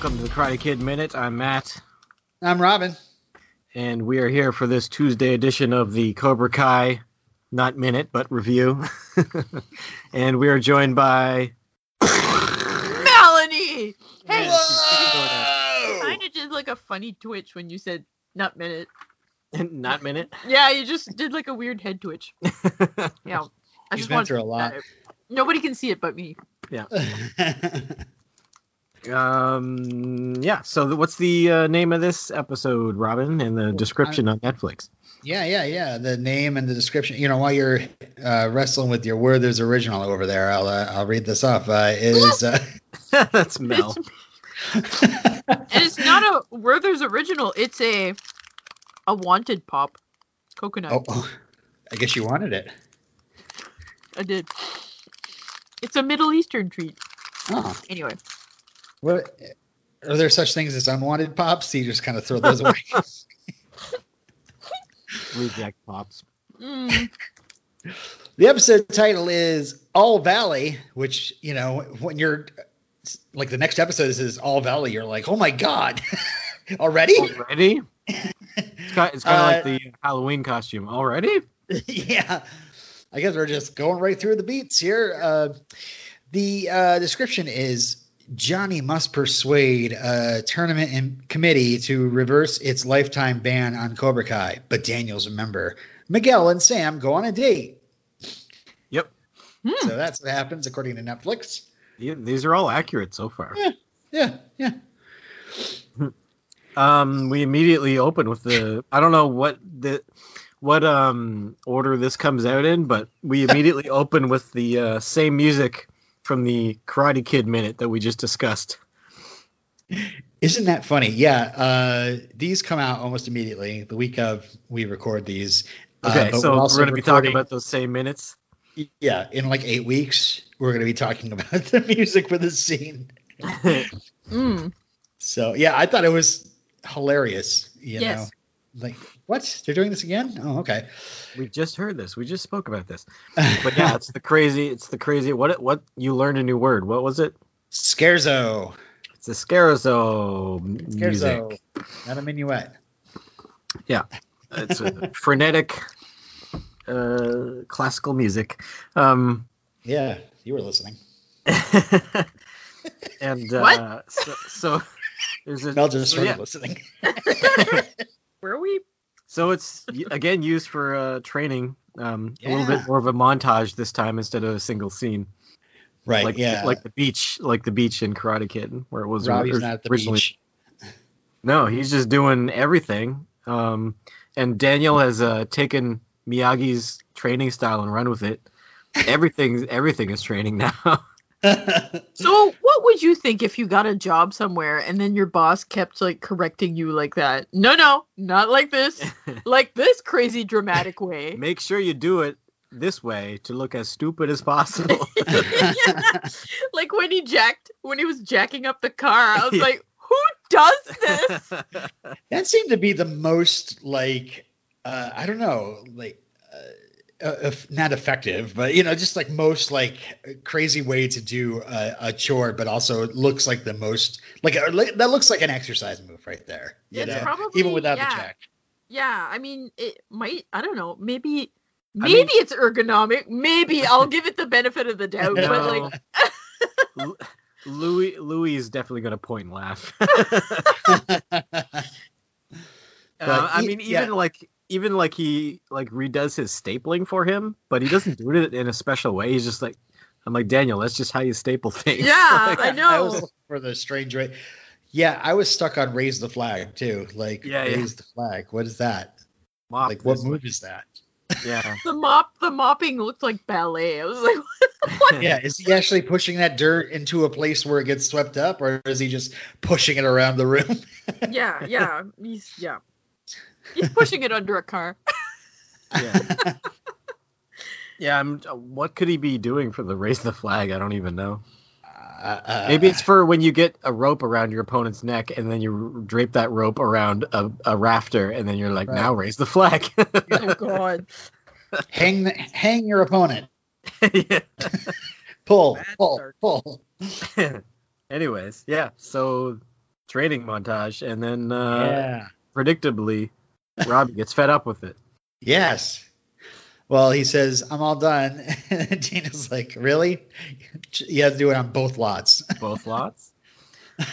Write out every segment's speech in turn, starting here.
Welcome to the Karate Kid Minute. I'm Matt, I'm Robin. and we are here for this Tuesday edition of the Cobra Kai, not minute, but review. and we are joined by. Melanie! Hey, Whoa! kind of did like a funny twitch when you said not minute. not minute. Yeah, you just did like a weird head twitch. Yeah. I He's just been wanted through to a lot. that. Nobody can see it but me. Um, yeah. So, th- what's the uh, name of this episode, Robin, and the description on Netflix? yeah, yeah, yeah. The name and the description. You know, while you're uh, wrestling with your Werther's original over there, I'll uh, I'll read this off. Uh, is uh, That's Mel. And it's not a Werther's original. It's a a wanted pop. Coconut. oh, oh, I guess you wanted it. I did. It's a Middle Eastern treat. Oh, Anyway. What? Are there such things as unwanted pops? You just kind of throw those away. Reject pops. Mm, The episode title is All Valley, which, you know, when you're like the next episode is All Valley, you're like, oh my God, already? Already? It's kind, of Uh, like the Halloween costume. Already? yeah. I guess we're just going right through the beats here. Uh, the uh, description is Johnny must persuade a tournament and committee to reverse its lifetime ban on Cobra Kai, but Daniel's a member. Miguel and Sam go on a date. Yep. hmm. So that's what happens according to Netflix. Yeah, These are all accurate so far. Yeah, yeah. Um, we immediately open with the I don't know what the what um order this comes out in, but we immediately open with the uh, same music from the Karate Kid minute that we just discussed. Isn't that funny? Yeah. Uh, these come out almost immediately the week of we record these. Uh, Okay, but so we're we're going to be talking about those same minutes. Yeah, in like eight weeks, we're going to be talking about the music for this scene. Mm. So yeah, I thought it was hilarious. You Yes. know, like what? They're doing this again? Oh, okay. we just heard this. We just spoke about this. But yeah, it's the crazy. It's the crazy. What what you learned a new word. What was it? Scherzo. It's the Scarazo music. Not a minuet. Yeah it's a frenetic uh, classical music. Um, Yeah, you were listening. and uh, so, so there's a Mel just so, yeah. listening. Where are we? so it's again used for uh, training. Um, A little bit more of a montage this time instead of a single scene, Right. like yeah. like the beach, like the beach in Karate Kid, where it was Robbie's or- not at the originally. beach. No, he's just doing everything. Um, and Daniel has uh, taken Miyagi's training style and run with it. Everything, everything is training now. So, what would you think if you got a job somewhere and then your boss kept like correcting you like that? No, no, not like this. like this crazy dramatic way. Make sure you do it this way to look as stupid as possible. like when he jacked, when he was jacking up the car, I was Yeah. like, who does this? that seemed to be the most like uh, I don't know, like uh, uh, if not effective, but you know, just like most like crazy way to do a, a chore, but also it looks like the most like uh, that looks like an exercise move right there. You It's know, probably- even without yeah. the check. Yeah, I mean, it might. I don't know. Maybe, I maybe mean- it's ergonomic. Maybe I'll give it the benefit of the doubt. But like, No. Lu- Louis Louis is definitely going to point and laugh. Uh, I mean, yeah. even like even like he like redoes his stapling for him, but he doesn't do it in a special way. He's just like, I'm like Daniel, that's just how you staple things. Yeah, Like, I I know. was looking for the strange way. Yeah, I was stuck on raise the flag too. Like Yeah, yeah. raise the flag. What is that? mop like what move way. is that? Yeah. the mop, the mopping looked like ballet. I was like, what? Yeah, is he actually pushing that dirt into a place where it gets swept up, or is he just pushing it around the room? yeah, yeah, he's yeah, he's pushing it under a car. yeah. Yeah, I'm, what could he be doing for the raise the flag? I don't even know. Uh, Maybe it's for when you get a rope around your opponent's neck and then you drape that rope around a, a rafter and then you're like, Right. now raise the flag. Oh God. hang the, hang your opponent. Yeah. Pull, Bad pull, start. pull. Anyways, yeah. So training montage, and then uh, yeah. predictably, Robbie gets fed up with it. Yes. Well, he says, I'm all done. And Daniel's like, Really? You have to do it on both lots. Both lots.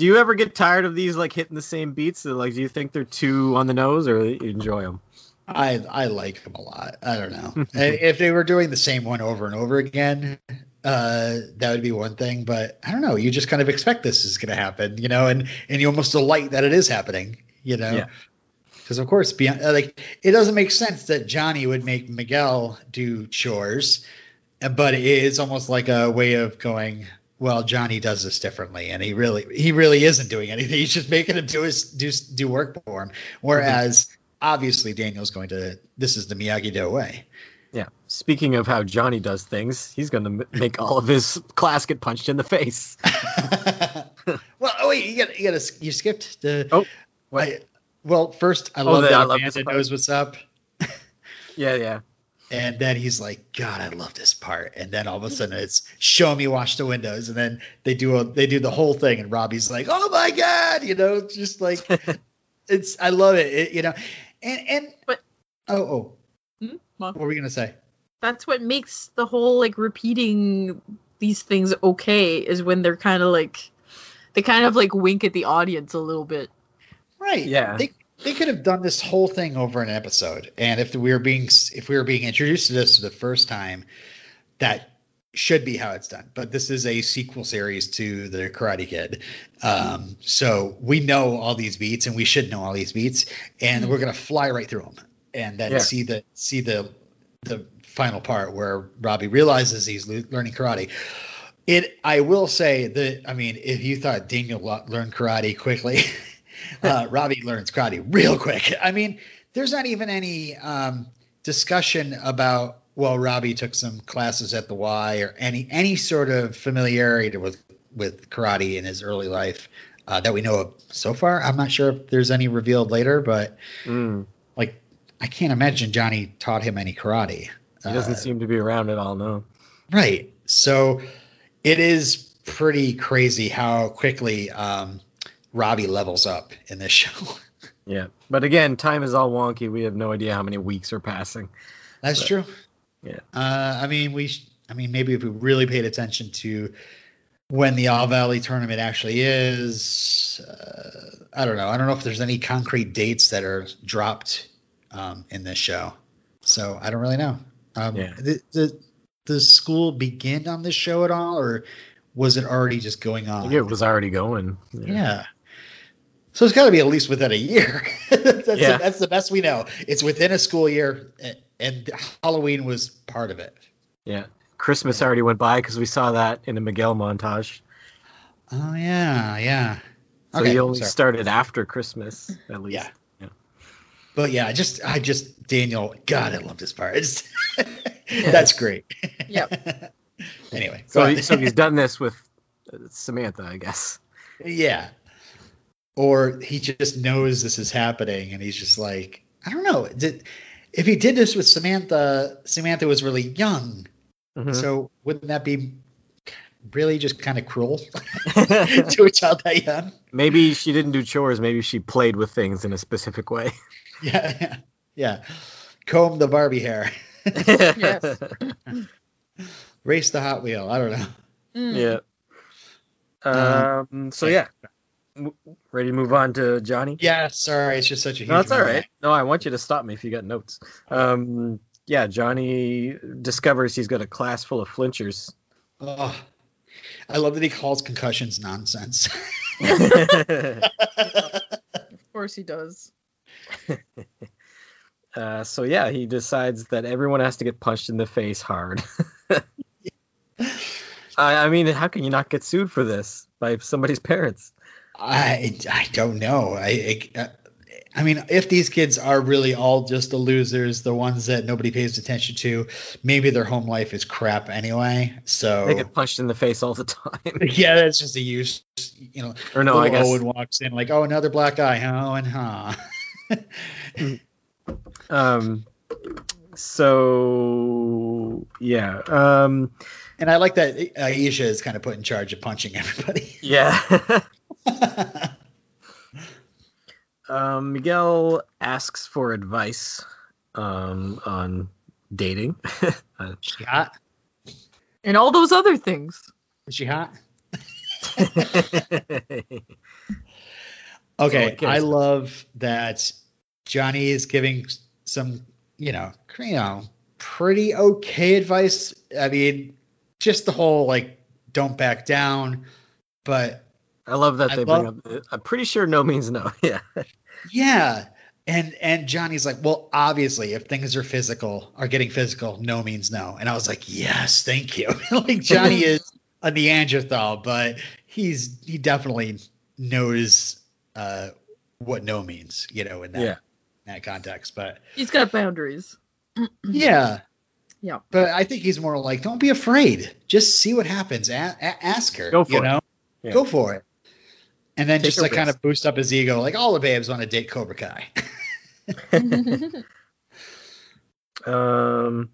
Do you ever get tired of these like hitting the same beats? Like, do you think they're too on the nose, or you enjoy them? I I like them a lot. I don't know. if they were doing the same one over and over again, uh, that would be one thing. But I don't know. You just kind of expect this is going to happen, you know, and and you almost delight that it is happening, you know. Yeah. Because of course, beyond, uh, like it doesn't make sense that Johnny would make Miguel do chores, uh, but it is almost like a way of going. Well, Johnny does this differently, and he really he really isn't doing anything. He's just making him do his do do work for him. Whereas obviously Daniel's going to this is the Miyagi Do way. Yeah. Speaking of how Johnny does things, he's going to make all of his class get punched in the face. well, oh wait, you got you got you skipped the. Oh, what? Well, first I Oh, love that I love Amanda part. knows what's up, Yeah, yeah. and then he's like, "God, I love this part," and then all of a sudden it's "Show me, wash the windows," and then they do a they do the whole thing, and Robbie's like, "Oh my God," you know, just like it's I love it, it you know, and and But- oh oh, Hmm? What were we gonna say? that's what makes the whole like repeating these things okay is when they're kind of like they kind of like wink at the audience a little bit. Right. Yeah. They they could have done this whole thing over an episode, and if we were being if we were being introduced to this for the first time, that should be how it's done. But this is a sequel series to the Karate Kid, um, so we know all these beats, and we should know all these beats, and we're gonna fly right through them, and then Yeah. see the see the the final part where Robbie realizes he's le- learning karate. It, I will say that, I mean, if you thought Daniel lo- learned karate quickly, uh, Robbie learns karate real quick. I mean, there's not even any um, discussion about, well, Robbie took some classes at the Y or any any sort of familiarity with with karate in his early life uh, that we know of so far. I'm not sure if there's any revealed later, but Mm. like, I can't imagine Johnny taught him any karate. He doesn't Uh, seem to be around at all, no. Right. So it is pretty crazy how quickly um, Robbie levels up in this show. Yeah. But again, time is all wonky. We have no idea how many weeks are passing. That's But- true. yeah. Uh, I mean, we. Sh- I mean, maybe if we really paid attention to when the All Valley tournament actually is. Uh, I don't know. I don't know if there's any concrete dates that are dropped um, in this show. So I don't really know. Um, Yeah. the, the the school begin on this show at all, or was it already just going on? it was already going. Yeah. So it's got to be at least within a year. that's, Yeah. the, that's the best we know. It's within a school year, a- and Halloween was part of it. Yeah. Christmas already went by because we saw that in a Miguel montage. Oh yeah, yeah. So Okay, he only sorry. started after Christmas, at least. Yeah. But yeah, I just, I just Daniel. God, I love this part. It's, that's great. Yep. anyway, So, he, so he's done this with uh, Samantha, I guess. yeah. Or he just knows this is happening, and he's just like, I don't know. Did, if he did this with Samantha, Samantha was really young. Mhm. So wouldn't that be really just kind of cruel to a child that young? maybe she didn't do chores. Maybe she played with things in a specific way. Yeah, yeah, yeah. Comb the Barbie hair, race the Hot Wheel. I don't know. Mm. yeah. Um. So yeah. M- Ready to move on to Johnny? Yeah, sorry, it's just such a huge. No, that's all right. No, I want you to stop me if you got notes. Um. Yeah, Johnny discovers he's got a class full of flinchers. Oh, I love that he calls concussions nonsense. Of course he does. uh, so yeah, he decides that everyone has to get punched in the face hard. I, I mean, how can you not get sued for this by somebody's parents? I I don't know. I, I I mean, if these kids are really all just the losers, the ones that nobody pays attention to, maybe their home life is crap anyway. So They get punched in the face all the time. yeah, that's just a use. You know, or no, I guess Owen walks in like, oh, another black guy, huh? And huh. Um, so yeah, um, And I like that Aisha is kind of put in charge of punching everybody. yeah. Um, Miguel asks for advice um, on dating. Uh, Is she hot? And all those other things. Is she hot? Okay, it. I love that Johnny is giving some, you know, you know, pretty okay advice. I mean, just the whole like don't back down, but I love that I they love- bring up. I'm pretty sure no means no. Yeah. yeah. And and Johnny's like, well, obviously, if things are physical, are getting physical, no means no. And I was like, yes, thank you. like Johnny is a Neanderthal, but he's he definitely knows uh, what no means, you know, in that Yeah. that context. But He's got boundaries. yeah, Yeah. But I think he's more like, don't be afraid. Just see what happens. A- a- ask her. Go for you it. know, Yeah. go for it. And then Take just to like kind of boost up his ego, like all the babes want to date Cobra Kai. Um.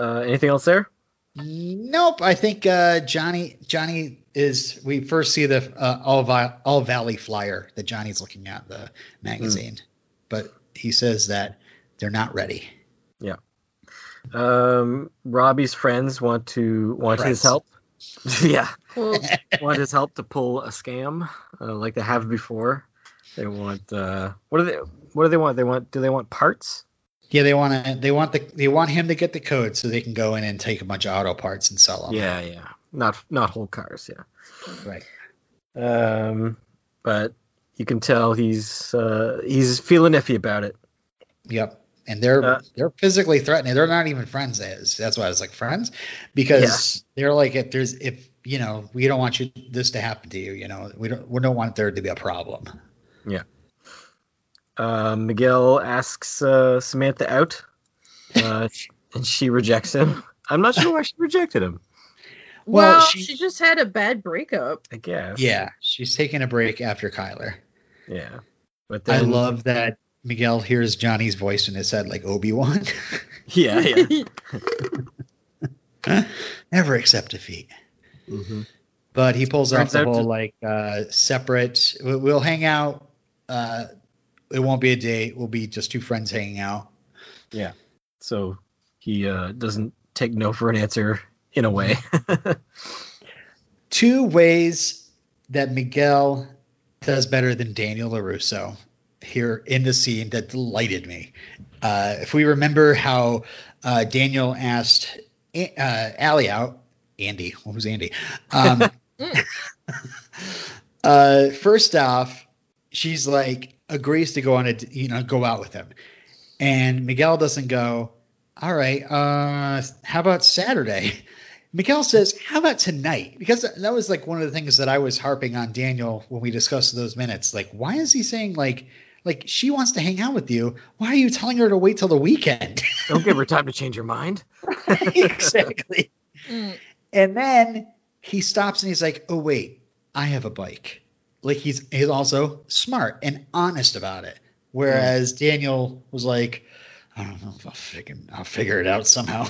Uh, anything else there? Nope. I think uh, Johnny Johnny is. We first see the uh, All, Vi- All Valley flyer that Johnny's looking at the magazine, but he says that they're not ready. Yeah. Um, Robbie's friends want to want his help. yeah, well, want his help to pull a scam uh, like they have before. They want uh, what do they what do they want? They want do they want parts? Yeah, they want to. They want the. They want him to get the code so they can go in and take a bunch of auto parts and sell them. Yeah, yeah, not not whole cars. Yeah. Right. Um, but you can tell he's uh, he's feeling iffy about it. Yep. And they're Uh, they're physically threatening. They're not even friends. As that's why I was like friends, because they're like if there's if you know we don't want you this to happen to you. You know we don't we don't want there to be a problem. Yeah. Uh, Miguel asks uh, Samantha out, uh, and she rejects him. I'm not sure why she rejected him. Well, well, she- she, just had a bad breakup. I guess. Yeah, she's taking a break after Kyler. Yeah. But I love that Miguel hears Johnny's voice in his head like Obi Wan. Yeah, yeah. Never accept defeat. hmm But he pulls off the whole to- like uh, separate. we- We'll hang out. Uh, it won't be a date. We'll be just two friends hanging out. Yeah. So he uh, doesn't take no for an answer in a way. Two ways that Miguel does better than Daniel LaRusso here in the scene that delighted me. Uh, if we remember how uh, Daniel asked uh, Ali out, Andy, what was Andy? Um, uh, first off, she's like agrees to go on a you know go out with him, and Miguel doesn't go. All right, uh, how about Saturday? Miguel says, "How about tonight?" Because that was like one of the things that I was harping on Daniel when we discussed those minutes. Like, why is he saying like, like she wants to hang out with you? Why are you telling her to wait till the weekend? Don't give her time to change her mind. exactly. Mm. And then he stops and he's like, "Oh wait, I have a bike." Like he's he's also smart and honest about it. Whereas Daniel was like, "I don't know if I'll figure I'll figure it out somehow."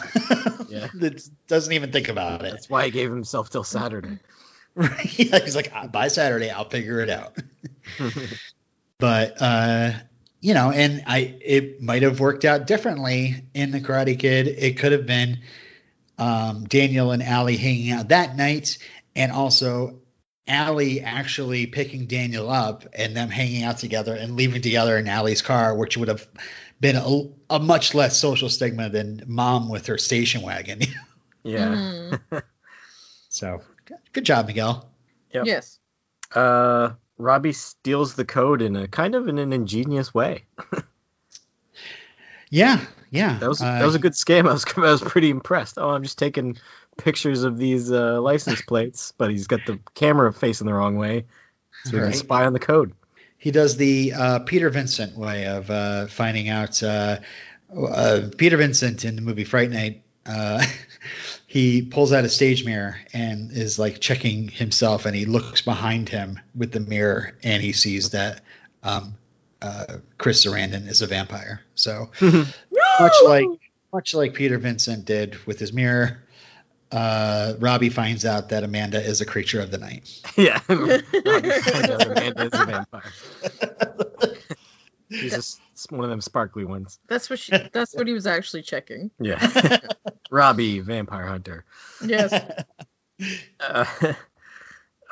Yeah. that doesn't even think about it. That's why he gave himself till Saturday. Right? He's like, "Uh, by Saturday, I'll figure it out. But uh, you know, and I it might have worked out differently in the Karate Kid. It could have been um, Daniel and Ali hanging out that night, and also Ali actually picking Daniel up and them hanging out together and leaving together in Ali's car, which would have been a, a much less social stigma than mom with her station wagon. yeah. Mm. so good job, Miguel. Yep. Yes. Uh, Robbie steals the code in a kind of in an ingenious way. Yeah, yeah. That was Uh, that was a good scam. I was I was pretty impressed. Oh, I'm just taking pictures of these uh, license plates, but he's got the camera facing the wrong way, so Right. can spy on the code. He does the uh, Peter Vincent way of uh, finding out. Uh, uh, Peter Vincent in the movie Fright Night, uh, he pulls out a stage mirror and is like checking himself, and he looks behind him with the mirror, and he sees that um, uh, Chris Sarandon is a vampire. So much like much like Peter Vincent did with his mirror, uh, Robbie finds out that Amanda is a creature of the night. yeah. Robbie finds out Amanda is a vampire. She's just one of them sparkly ones. That's what she. That's what he was actually checking. Yeah. Robbie, vampire hunter. Yes. Uh,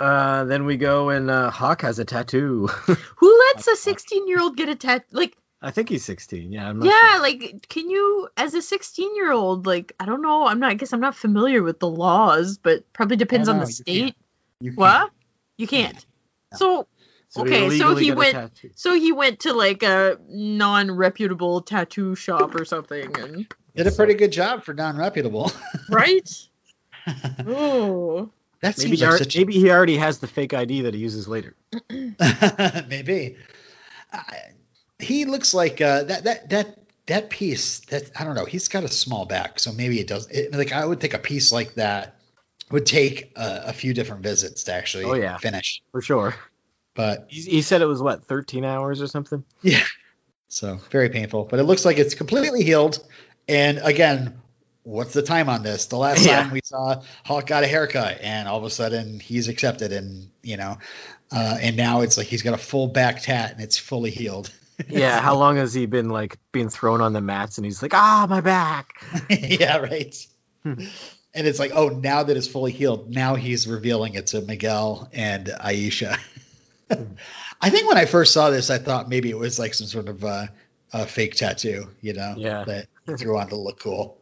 uh, then we go and uh, Hawk has a tattoo. Who lets a 16 year old get a tattoo? Like, I think he's 16. Yeah, I'm not yeah, sure. like, can you, as a 16 year old, like, I don't know. I'm not. I guess I'm not familiar with the laws, but probably depends Oh, on the you state. can't. You What? You can't. No. So So okay, so he went- So he went to like a non-reputable tattoo shop or something, and Did a pretty good job for non-reputable. right? Oh, that Maybe, seems he like ar- such maybe he already has the fake ID that he uses later. maybe. I he looks like uh, that that that that piece. That I don't know. He's got a small back, so maybe it does. It, like I would think a piece like that would take a, a few different visits to actually Oh, yeah. finish. For sure. But He, he said it was what 13 hours or something. yeah, so very painful. But it looks like it's completely healed. And again, what's the time on this? The last Yeah. time we saw Hawk got a haircut, and all of a sudden he's accepted, and you know, uh, and now it's like he's got a full back tat and it's fully healed. Yeah. How long has he been like being thrown on the mats and he's like, ah, my back. yeah, right. Hmm. and it's like, oh, now that it's fully healed, now he's revealing it to Miguel and Aisha. I think when I first saw this, I thought maybe it was like some sort of uh, a fake tattoo, you know, Yeah. that he threw on to look cool.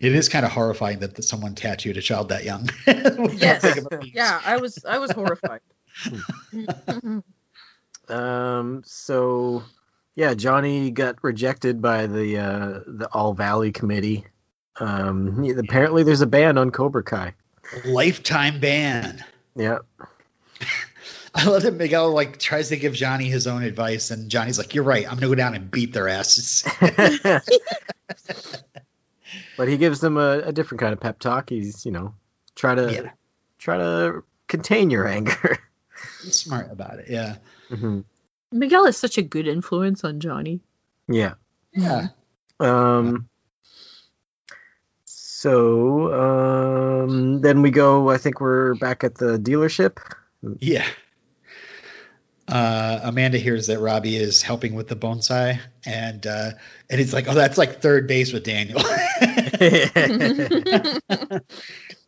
It is kind of horrifying that someone tattooed a child that young. Yes. Think about these. yeah. I was I was horrified. Um. So, yeah, Johnny got rejected by the uh, the All Valley Committee. Um. apparently, there's a ban on Cobra Kai. Lifetime ban. Yeah. I love that Miguel like tries to give Johnny his own advice, and Johnny's like, "You're right. I'm gonna go down and beat their asses." but he gives them a, a different kind of pep talk. He's, you know, try to Yeah. try to contain your anger. Smart about it. Yeah. hmm Miguel is such a good influence on Johnny. Yeah. Yeah. Um. So um, then we go. I think we're back at the dealership. Yeah. Uh, Amanda hears that Robbie is helping with the bonsai, and uh, and he's like, "Oh, that's like third base with Daniel." and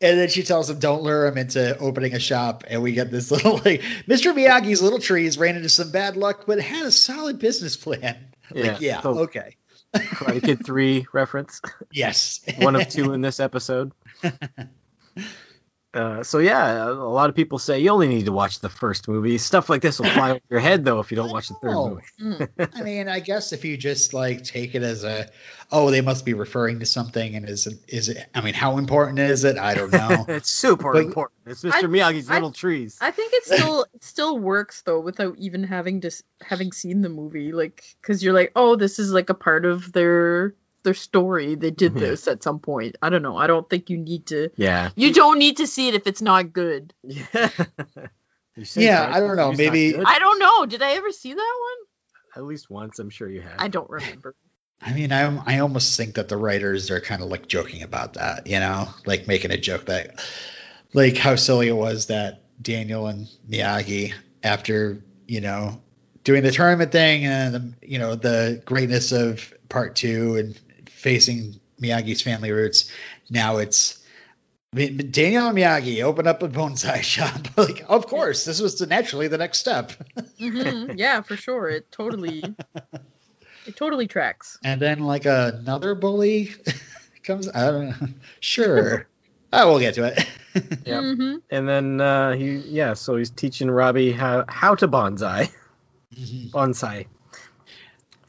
then she tells him, "Don't lure him into opening a shop." And we get this little like Mr. Miyagi's little trees ran into some bad luck, but had a solid business plan. Like, yeah, So okay, Karate Kid Three reference. yes, One of two in this episode. Uh, so yeah, a a lot of people say you only need to watch the first movie. Stuff like this will fly over your head though if you don't watch the third Oh. movie. Mm. I mean, I guess if you just like take it as a, oh, they must be referring to something, and is it, is it? I mean, how important is it? I don't know. it's super But- important. It's Mr. I- Miyagi's I- little trees. I think it still it still works though without even having to s- having seen the movie like cuz you're like oh this is like a part of their their story they did Yeah. this at some point I don't know I don't think you need to yeah. you don't need to see it if it's not good Yeah. Yeah, I don't know, maybe- I don't know did I ever see that one at least once. I'm sure you have. I don't remember I mean, I I almost think that the writers are kind of like joking about that, you know, like making a joke that, like how silly it was that Daniel and Miyagi, after you know doing the tournament thing and the, you know the greatness of part two and facing Miyagi's family roots, now it's. I mean, Daniel and Miyagi open up a bonsai shop. like, of course, this was the, naturally the next step. Mhm, yeah for sure it totally it totally tracks and then like another bully comes i don't know sure oh we'll get to it Yep. Mhm. And then uh, he, yeah, so he's teaching Robbie how how to bonsai. Bonsai.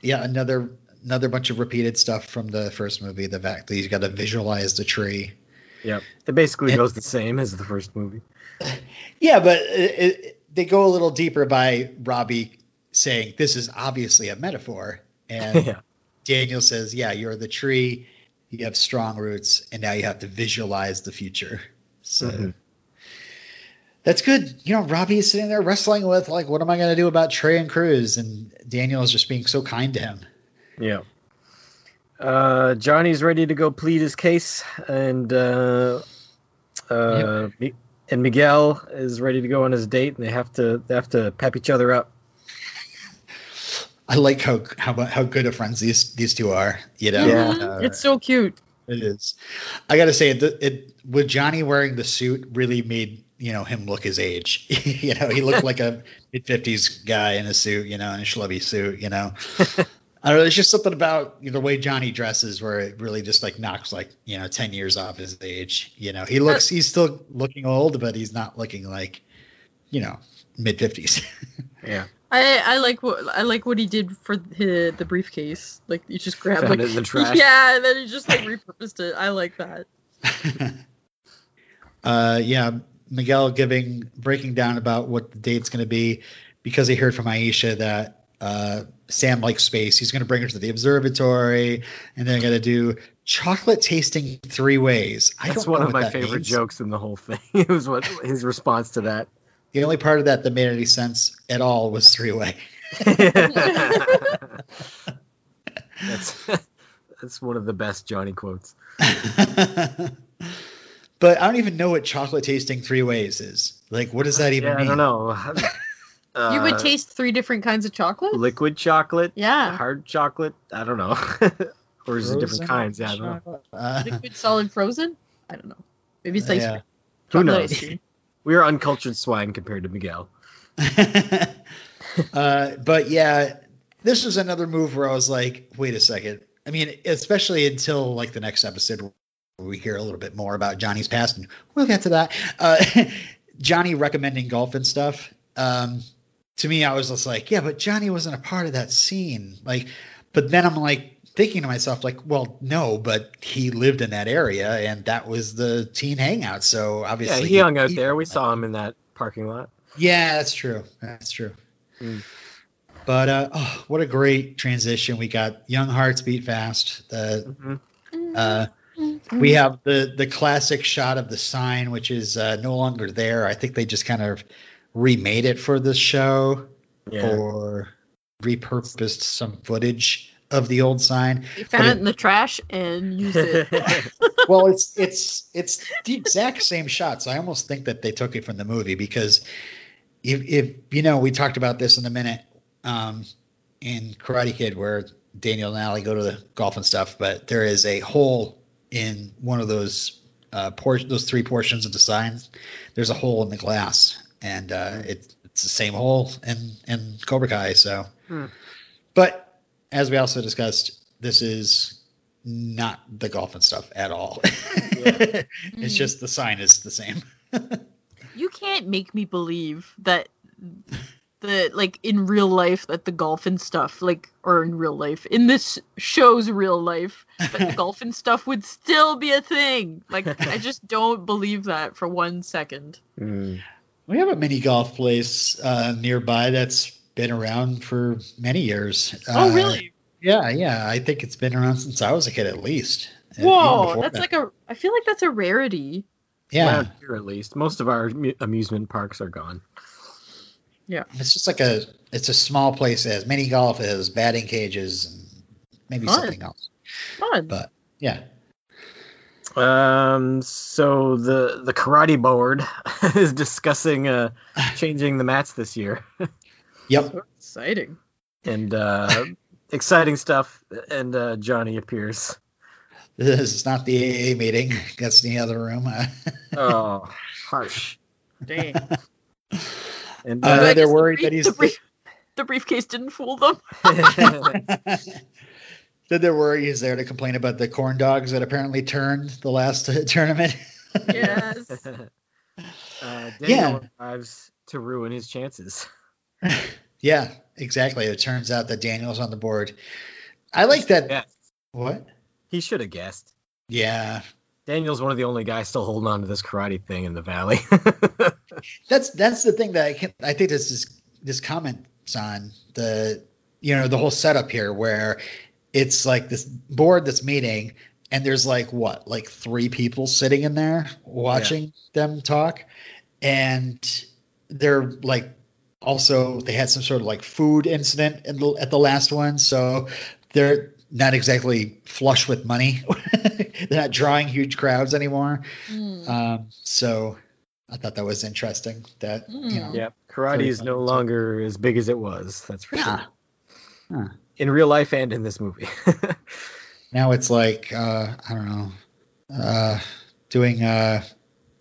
yeah another another bunch of repeated stuff from the first movie the fact that he's got to visualize the tree Yeah, It basically And- goes the same as the first movie. yeah but it, it, they go a little deeper by robbie saying this is obviously a metaphor and yeah. daniel says yeah you're the tree you have strong roots and now you have to visualize the future so Mhm. that's good you know robbie is sitting there wrestling with like what am i going to do about trey and cruz and daniel is just being so kind to him Yeah. Uh, Johnny's ready to go plead his case, and uh, uh, Mi- and Miguel is ready to go on his date, and they have to they have to pep each other up. I like how how how good of friends these these two are. You know, Yeah. Uh, it's so cute. it is. I gotta say, it, it with Johnny wearing the suit really made you know him look his age. you know, he looked like a mid fifties guy in a suit. You know, in a schlubby suit. You know. I don't know. It's just something about you know, the way Johnny dresses where it really just like knocks like you know ten years off his age. You know, he looks he's still looking old, but he's not looking like you know mid fifties. Yeah, I, I like what I like what he did for the, the briefcase. Like you just grabbed Found like it in the trash. yeah, and then he just like repurposed it. I like that. uh, yeah, Miguel giving breaking down about what the date's going to be because he heard from Aisha that uh, Sam likes space. He's going to bring her to the observatory, and they're going to do chocolate tasting three ways. I that's one of my favorite means. jokes in the whole thing. It was what his response to that. The only part of that that made any sense at all was three way. that's that's one of the best Johnny quotes. but I don't even know what chocolate tasting three ways is. Like, what does that even Yeah, I don't know. You would Uh, taste three different kinds of chocolate. liquid chocolate, Yeah, hard chocolate. I don't know, or is it different kinds? Yeah, I don't know. Uh, liquid, solid, frozen. I don't know. Maybe it's ice yeah. cream. Who knows? We are uncultured swine compared to Miguel. uh, but yeah, this was another move where I was like, wait a second. I mean, especially until like the next episode where we hear a little bit more about Johnny's past, and we'll get to that. Uh, Johnny recommending golf and stuff. Um, to me, I was just like, yeah, but Johnny wasn't a part of that scene. Like, but then I'm like thinking to myself, like, well, no, but he lived in that area, and that was the teen hangout. So obviously, Yeah, obviously, he hung out there. We saw him in that parking lot. yeah, that's true. That's true. Mm. But uh, oh, what a great transition! We got Young Hearts Beat Fast. The Mhm. uh, we have the the classic shot of the sign, which is uh, no longer there. I think they just kind of remade it for this show Yeah. or repurposed some footage of the old sign. They found But it in the trash and used it. well, it's it's it's the exact same shots. I almost think that they took it from the movie because if if you know, we talked about this in a minute um, in Karate Kid where Daniel and Ali go to the golf and stuff, but there is a hole in one of those uh, por- those three portions of the sign. There's a hole in the glass, and uh, it, it's the same hole in in Cobra Kai. So, Hmm. but as we also discussed, this is not the golf and stuff at all. Yeah. it's just the sign is the same. you can't make me believe that the like in real life that the golf and stuff like or in real life in this show's real life that the golf and stuff would still be a thing like i just don't believe that for one second Mm. We have a mini golf place uh, nearby that's been around for many years. oh Uh, really Yeah, yeah. I think it's been around since I was a kid, at least. Whoa that's that. like a i feel like that's a rarity yeah. Around here at least. Most of our amusement parks are gone. Yeah, it's just like a it's a small place as mini golf, as batting cages, and maybe Fun. something else. fun But yeah, Um, so the the karate board is discussing uh, changing the mats this year, yep. so exciting and uh, exciting stuff. And uh, Johnny appears. This is not the AA meeting. That's the other room. Oh, harsh. dang And Uh, But they're guess the worried brief- that he's- the, brief, the briefcase didn't fool them then they're worried he's there to complain about the corn dogs that apparently turned the last tournament. yes uh, Daniel Yeah. arrives to ruin his chances. yeah, exactly. It turns out that Daniel's on the board. I like that. Yeah, What? he should have guessed. Yeah, Daniel's one of the only guys still holding on to this karate thing in the valley. that's that's the thing that I can, I think this is this comments on the you know the whole setup here where it's like this board that's meeting and there's like what like three people sitting in there watching them talk and they're like also they had some sort of like food incident in the, at the last one so they're not exactly flush with money. They're not drawing huge crowds anymore. Mm. Um, so I thought that was interesting. That you know, Mm. Yeah, karate is no longer as big as it was. That's for Yeah. sure. Huh. In real life and in this movie. now it's like uh, I don't know, uh, doing uh,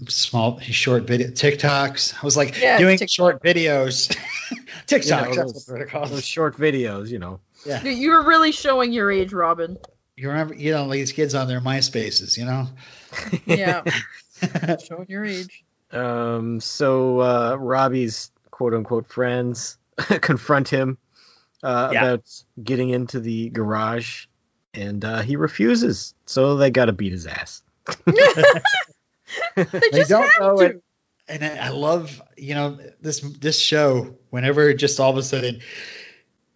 small short video TikToks. I was like Yeah, doing TikTok. short videos. TikToks. You know, that's those- what they're called. Those short videos, you know. Yeah. You- You're really showing your age, Robin. You remember, you know, these kids on their MySpaces, you know. Yeah, showing your age. Um, so uh, Robbie's quote unquote friends confront him uh, Yeah. about getting into the garage, and uh, he refuses. So they got to beat his ass. They they just don't have know to. it. And I I love, you know, this this show. Whenever just all of a sudden,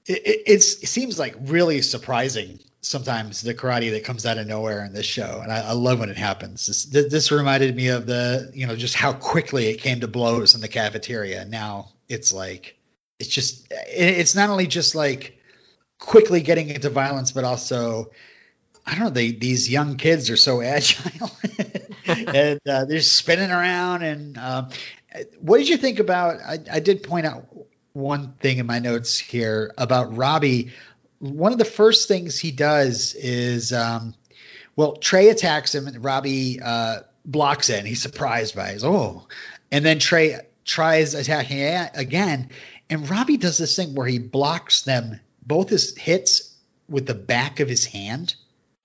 it, it, it's, it seems like really surprising sometimes the karate that comes out of nowhere in this show, and I, I love when it happens. This, this reminded me of the, you know, just how quickly it came to blows in the cafeteria. Now it's like, it's just it's not only just like quickly getting into violence, but also I don't know. They these young kids are so agile, and uh, they're spinning around. And um, what did you think about? I, I did point out one thing in my notes here about Robbie. One of the first things he does is, um, well, Trey attacks him, and Robbie uh, blocks it, and he's surprised by his Oh, and then Trey tries attacking again, and Robbie does this thing where he blocks them both his hits with the back of his hand.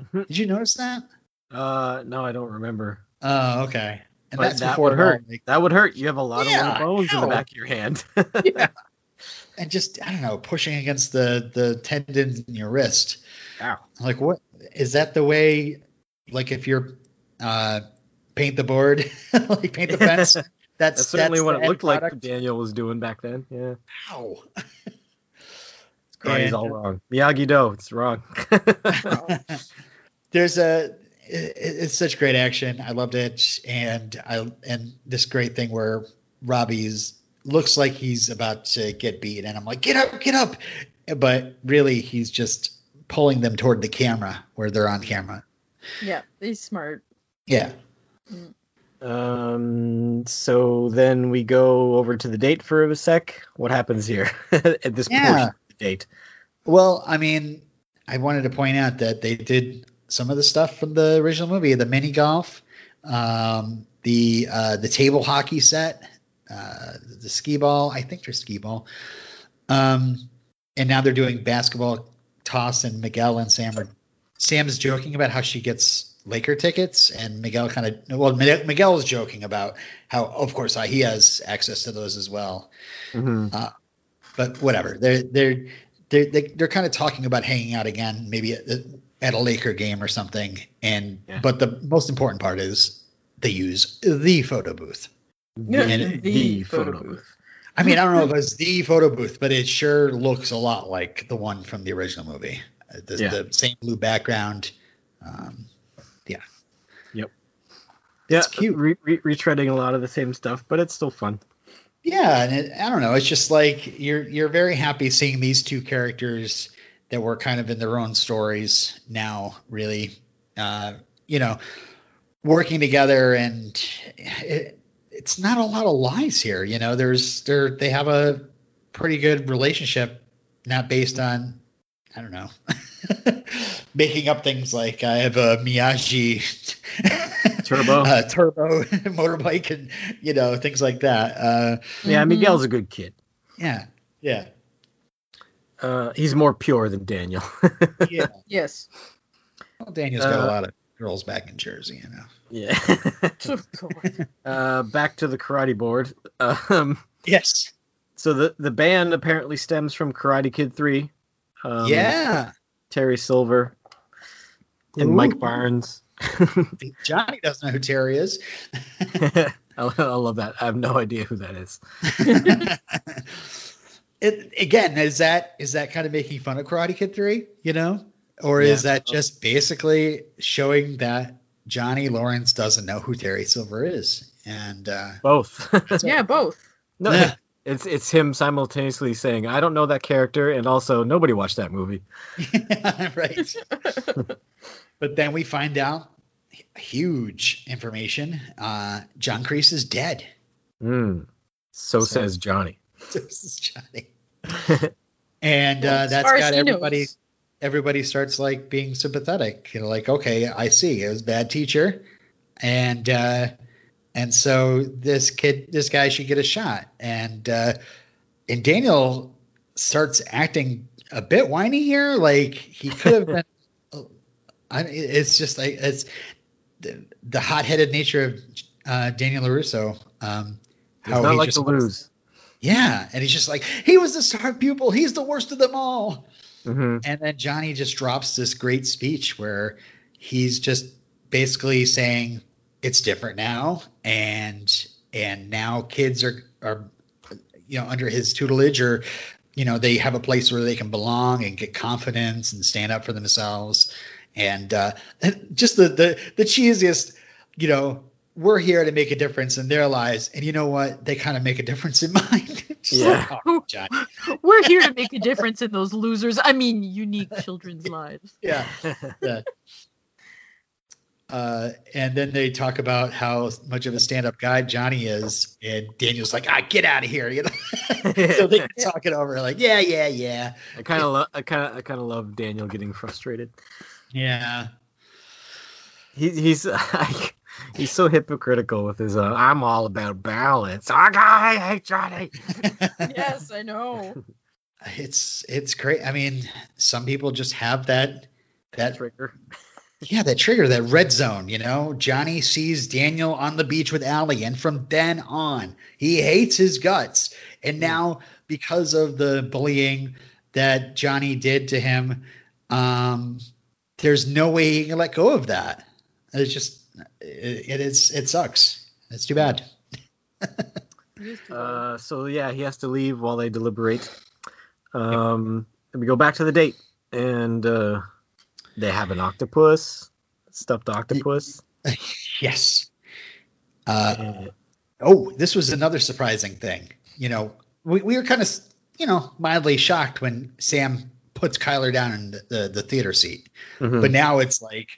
Mhm. Did you notice that? Uh, no, I don't remember. Oh, okay. And But that's that would all hurt. make- That would hurt. You have a lot Yeah, of little bones in the back of your hand. yeah. And just I don't know, pushing against the the tendons in your wrist. Ow. Like what is that the way? Like if you're uh, paint the board, like paint the fence. That's, That's certainly what it end looked like. Daniel was doing back then. Yeah, Ow. karate's And- all wrong. Miyagi Do, it's wrong. There's a it, it's such great action. I loved it, and I and this great thing where Robbie's looks like he's about to get beat, and I'm like, get up, get up, but really he's just pulling them toward the camera where they're on camera. Yeah, he's smart. Yeah. Mm. Um. So then we go over to the date for a sec. What happens here at this Yeah. portion of the date? Well, I mean, I wanted to point out that they did some of the stuff from the original movie, the mini golf, um, the uh, the table hockey set, uh, the skee ball. I think they're skee ball. Um, and now they're doing basketball toss, and Miguel and Sam are. Sam's joking about how she gets Laker tickets, and Miguel kind of well, Miguel is joking about how, of course, uh, he has access to those as well Mhm. but whatever. They're they're they're they- they're kind of talking about hanging out again, maybe at, at a Laker game or something. And Yeah. but the most important part is they use the photo booth. Yeah, And the photo booth. I mean, I don't know if it's the photo booth, but it sure looks a lot like the one from the original movie. Uh, The, Yeah. the same blue background. Um, Yeah, Yep. Yeah, It's cute. Re- re- retreading a lot of the same stuff, but it's still fun. Yeah, and it, I don't know. It's just like you're you're very happy seeing these two characters that were kind of in their own stories now, really, uh, you know, working together, and it, it's not a lot of lies here. You know, there's there they have a pretty good relationship, not based on I don't know, making up things like I have a Miyagi Turbo. uh, turbo motorbike, and you know things like that. Uh, Yeah, Mhm. Miguel's a good kid. yeah, yeah, Uh, he's more pure than Daniel. yeah. Yes. Well, Daniel's got a Uh, lot of girls back in Jersey, you know. yeah. Uh, back to the karate board. Um, Yes. so the the band apparently stems from Karate Kid Three. Um, yeah. Terry Silver and Ooh. Mike Barnes. Johnny doesn't know who Terry is. I, I love that. I have no idea who that is. it, again, is that is that kind of making fun of Karate Kid Three? You know, or is that just basically showing that Johnny Lawrence doesn't know who Terry Silver is? And uh, Both. yeah, both. no, Yeah. It's it's him simultaneously saying, "I don't know that character," and also nobody watched that movie. right. But then we find out huge information. Uh, John Kreese is dead. Mm. So, So- says Johnny. this is Johnny. And Well, uh, as that's far got everybody. knows. Everybody starts like being sympathetic. You know, like okay, I see. It was a bad teacher, and uh, and so this kid, this guy should get a shot. And uh, and Daniel starts acting a bit whiny here. Like he could have been. I, it's just like it's the, the hot-headed nature of uh, Daniel LaRusso. Um, It's not he like just to lose. yeah, and he's just like, he was the star pupil. He's the worst of them all. hmm And then Johnny just drops this great speech where he's just basically saying it's different now, and and now kids are are you know under his tutelage or you know they have a place where they can belong and get confidence and stand up for themselves, and uh, just the the the cheesiest, you know. We're here to make a difference in their lives, and you know what? They kind of make a difference in mine. Yeah. like, oh, We're here to make a difference in those losers. I mean, unique children's lives. Yeah. yeah. Uh, and then they talk about how much of a stand-up guy Johnny is, and Daniel's like, "Ah, get out of here!" You know. so they talk it over, like, "Yeah, yeah, yeah, I kind of lo- I kind of I kind of love Daniel getting frustrated. Yeah." He, he's like, he's so hypocritical with his uh, I'm all about balance. Oh, God, I hate Johnny. Yes, I know. It's it's great. I mean, some people just have that that Trigger. yeah that trigger that red zone. You know, Johnny sees Daniel on the beach with Ali, and from then on, he hates his guts. And now, because of the bullying that Johnny did to him, um, there's no way he can let go of that. It's just it, it is it sucks. It's too bad. Uh, so yeah, he has to leave while they deliberate. Um, and we go back to the date, and uh, they have an octopus, stuffed octopus. Yes. Uh, Uh, Oh, this was another surprising thing. You know, we, we were kind of, you know, mildly shocked when Sam puts Kyler down in the, the, the theater seat. mhm. But now it's like,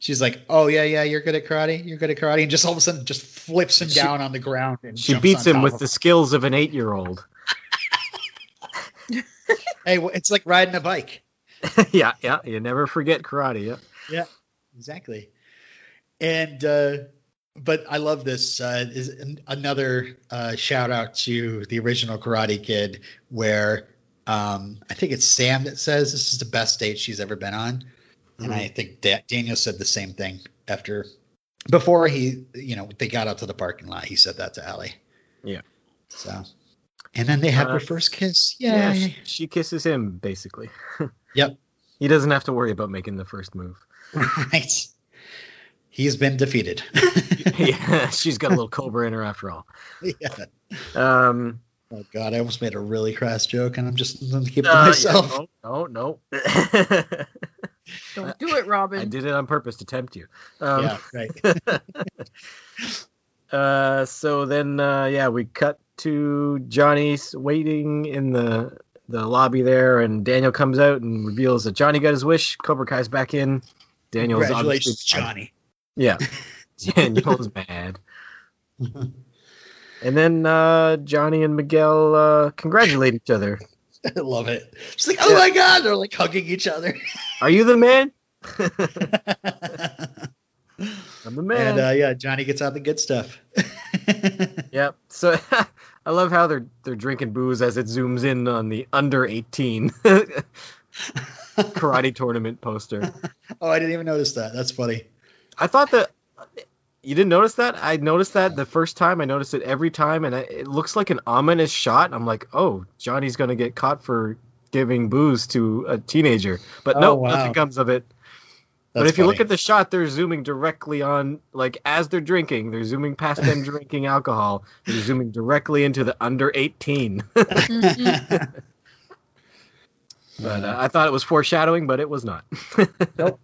she's like, oh, yeah, yeah, you're good at karate. You're good at karate. And just all of a sudden just flips him She- down on the ground. And she beats him with the skills of an eight-year-old. Hey, it's like riding a bike. yeah, yeah. You never forget karate. Yeah. Yeah, exactly. And, uh, but I love this. Uh, is an, another uh, shout out to the original Karate Kid, where um, I think it's Sam that says this is the best date she's ever been on, and I think da- Daniel said the same thing after, before he, you know, they got out to the parking lot. He said that to Ali. Yeah. So, and then they have Uh, their first kiss. Yeah, Yay! she, she kisses him basically. Yep. He doesn't have to worry about making the first move. right. He's been defeated. yeah, she's got a little cobra in her after all. yeah. Um, Oh God, I almost made a really crass joke, and I'm just going to keep it uh, to yeah, myself. no, no, no. Don't do it, Robin. I did it on purpose to tempt you. Um, yeah, right. uh, so then, uh, yeah, we cut to Johnny's waiting in the the lobby there, and Daniel comes out and reveals that Johnny got his wish. Cobra Kai's back in. Daniel's Congratulations, obviously- Johnny. Yeah, Daniel's mad. And then uh, Johnny and Miguel uh, congratulate each other. I love it. She's like, oh Yeah. my God, they're like hugging each other. Are you the man? I'm the man. and uh, yeah, Johnny gets out the good stuff. Yep. So I love how they're they're drinking booze as it zooms in on the under 18 karate tournament poster. oh, I didn't even notice that. That's funny. I thought that you didn't notice that. I noticed that the first time. I noticed it every time, and it looks like an ominous shot. I'm like, oh, Johnny's gonna get caught for giving booze to a teenager. But Oh, no, wow. nothing comes of it. That's but if you look at the shot, they're zooming directly on, like as they're drinking, they're zooming past them drinking alcohol. They're zooming directly into the under 18. Mhm. But uh, I thought it was foreshadowing, but it was not. no.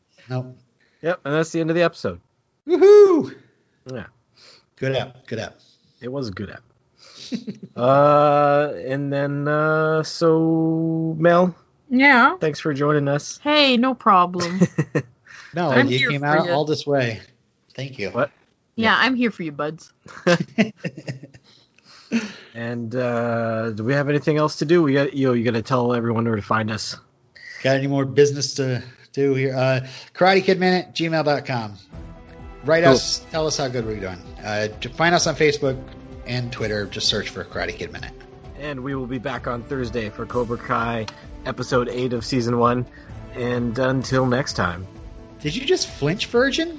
Yep, and that's the end of the episode. Woohoo! Yeah, Good app. Good app. it was a good app. uh, and then uh, so Mel, Yeah. thanks for joining us. Hey, no problem. No, I'm you came out you. all this way. Thank you. What? yeah, I'm here for you, buds. And uh, do we have anything else to do? We got you. Know, you got to tell everyone where to find us. Got any more business to do here? Uh, Karate Kid Minute, gmail.com. Write Cool. us, tell us how good we're doing. Uh, find us on Facebook and Twitter. Just search for Karate Kid Minute. And we will be back on Thursday for Cobra Kai, episode eight of season one. And until next time. Did you just flinch, Virgin?